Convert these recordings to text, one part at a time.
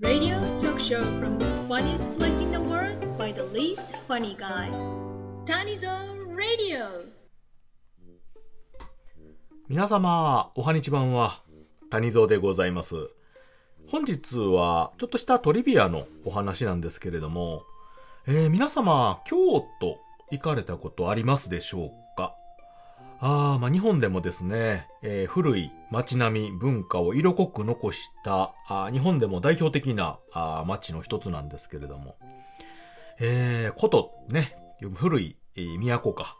Radio talk show from the funniest place in the world by the least funny guy. Tanizo Radio. 皆様、おはにちばんは、谷蔵でございます。本日は、ちょっとしたトリビアのお話なんですけれども、えー皆様、京都行かれたことありますでしょうかあまあ、日本でもですね、えー古い街並み、文化を色濃く残した、あ日本でも代表的なあ街の一つなんですけれども、えー、古都ね、古い、えー都か、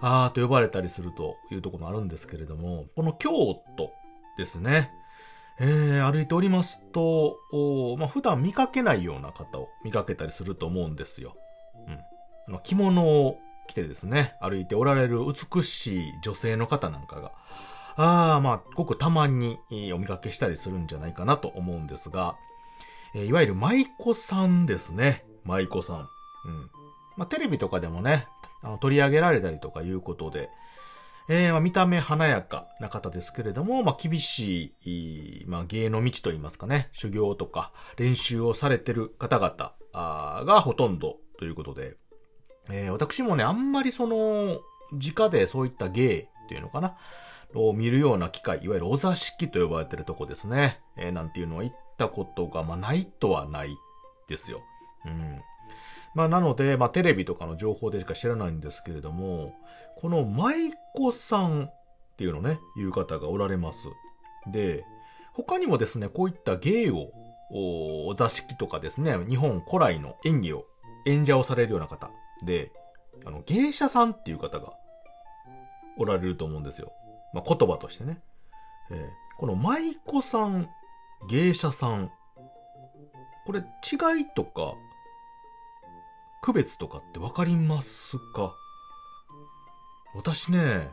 あと呼ばれたりするというところもあるんですけれども、この京都ですね、えー歩いておりますと、おまあ、普段見かけないような方を見かけたりすると思うんですよ。うん。着物を着てですね、歩いておられる美しい女性の方なんかが、ああ、まあ、ごくたまにお見かけしたりするんじゃないかなと思うんですが、えーいわゆる舞妓さんですね。舞妓さん。うん。まあ、テレビとかでもね、あの取り上げられたりとかいうことで、えーまあ見た目華やかな方ですけれども、まあ、厳しい、まあ、芸の道といいますかね、修行とか練習をされてる方々がほとんどということで、えー私もね、あんまりその、直でそういった芸っていうのかな、を見るような機会、いわゆるお座敷と呼ばれてるとこですね、えーなんていうのは行ったことが、まあ、ないとはないですよ。うん。まあ、なので、まあ、テレビとかの情報でしか知らないんですけれども、この舞妓さんっていうのね、いう方がおられます。で、他にもですね、こういった芸を、おお座敷とかですね、日本古来の演技を、演者をされるような方で、あの、芸者さんっていう方がおられると思うんですよ。まあ、言葉としてね。えーこの舞妓さん、芸者さん、これ違いとか、区別とかってわかりますか？私ね、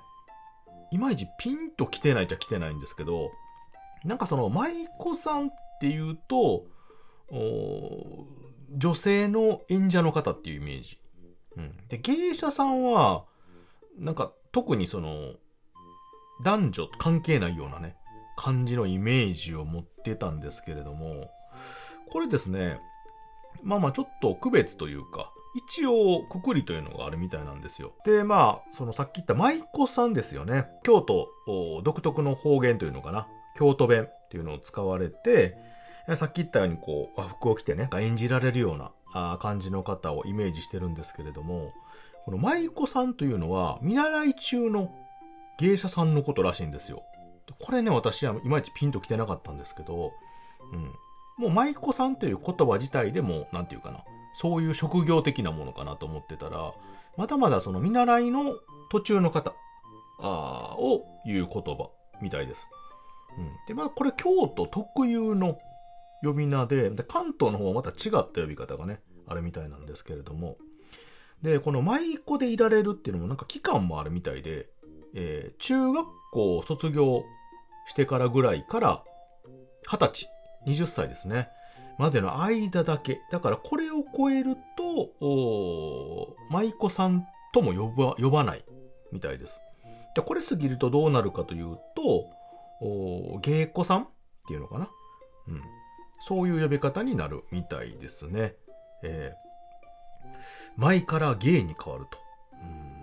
いまいちピンと来てないっちゃ来てないんですけど、なんかその舞妓さんっていうと、女性の演者の方っていうイメージ。うん、で、芸者さんは、なんか特にその、男女関係ないようなね、感じのイメージを持ってたんですけれども、これですね、まあまあちょっと区別というか、一応くくりというのがあるみたいなんですよ。で、まあ、そのさっき言った舞妓さんですよね。京都独特の方言というのかな。京都弁っていうのを使われて、さっき言ったようにこう、和服を着てね、演じられるようなあ感じの方をイメージしてるんですけれども、この舞妓さんというのは、見習い中の芸者さんのことらしいんですよ。これね、私はいまいちピンと来てなかったんですけど、うん。もう舞妓さんという言葉自体でも、なんていうかな、そういう職業的なものかなと思ってたら、まだまだその見習いの途中の方あーを言う言葉みたいです。うん。で、まあこれ京都特有の呼び名で、で関東の方はまた違った呼び方がね、あるみたいなんですけれども、で、この舞妓でいられるっていうのもなんか期間もあるみたいで、えー中学校を卒業してからぐらいから、二十歳、20歳ですね。までの間だけ。だからこれを超えると、舞妓さんとも呼ば呼ばないみたいです。でこれ過ぎるとどうなるかというと、芸妓さんっていうのかな。うん。そういう呼び方になるみたいですね。えー、舞から芸に変わると。うん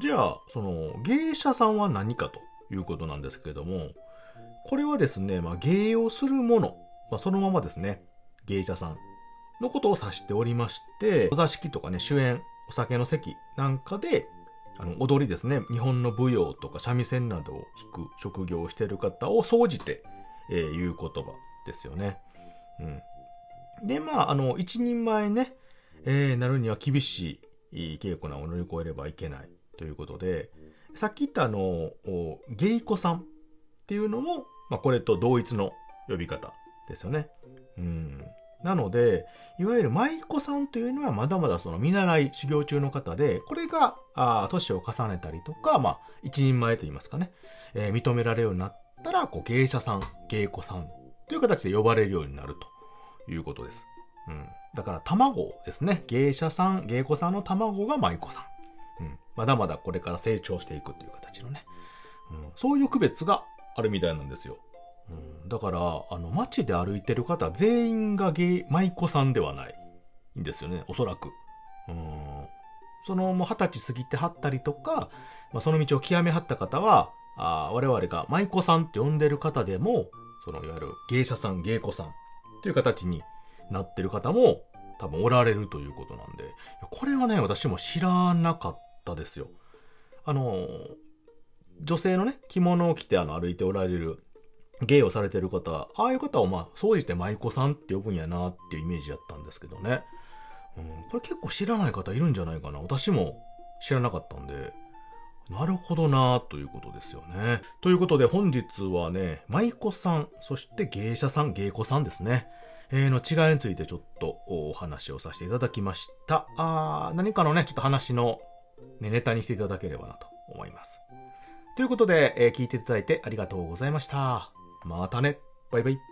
じゃあ、その、芸者さんは何かということなんですけれども、これはですね、まあ、芸をするもの、まあ、そのままですね、芸者さんのことを指しておりまして、お座敷とかね、主演、お酒の席なんかで、あの、踊りですね、日本の舞踊とか三味線などを弾く職業をしている方を総じて、えー言う言葉ですよね。うん。で、まあ、あの、一人前ね、えーなるには厳しい稽古なを乗り越えればいけないということで、さっき言ったあの、芸妓さんっていうのも、まあ、これと同一の呼び方ですよね。うん。なので、いわゆる舞妓さんというのはまだまだその見習い修行中の方で、これが、あ年を重ねたりとか、まあ、一人前と言いますかね、えー認められるようになったら、こう、芸者さん、芸妓さんという形で呼ばれるようになるということです。うん。だから、卵ですね。芸者さん、芸妓さんの卵が舞妓さん。うん。まだまだこれから成長していくという形のね。うん。そういう区別があるみたいなんですよ。うん、だから、あの、街で歩いてる方全員がゲイ、舞妓さんではないんですよね、おそらく。うん。その、もう二十歳過ぎてはったりとか、まあ、その道を極めはった方は、あ我々が舞妓さんって呼んでる方でも、その、いわゆる芸者さん、芸妓さんっていう形になってる方も多分おられるということなんで、これはね、私も知らなかったですよ。あの、女性のね、着物を着てあの歩いておられる芸をされてる方、ああいう方をまあ、総じて舞妓さんって呼ぶんやなっていうイメージやったんですけどね。うん、これ結構知らない方いるんじゃないかな。私も知らなかったんで、なるほどなということですよね。ということで本日はね、舞妓さん、そして芸者さん、芸妓さんですね。えー、の違いについてちょっとお話をさせていただきました。あー何かのね、ちょっと話の、ね、ネタにしていただければなと思います。ということで、えー聞いていただいてありがとうございました。またね。バイバイ。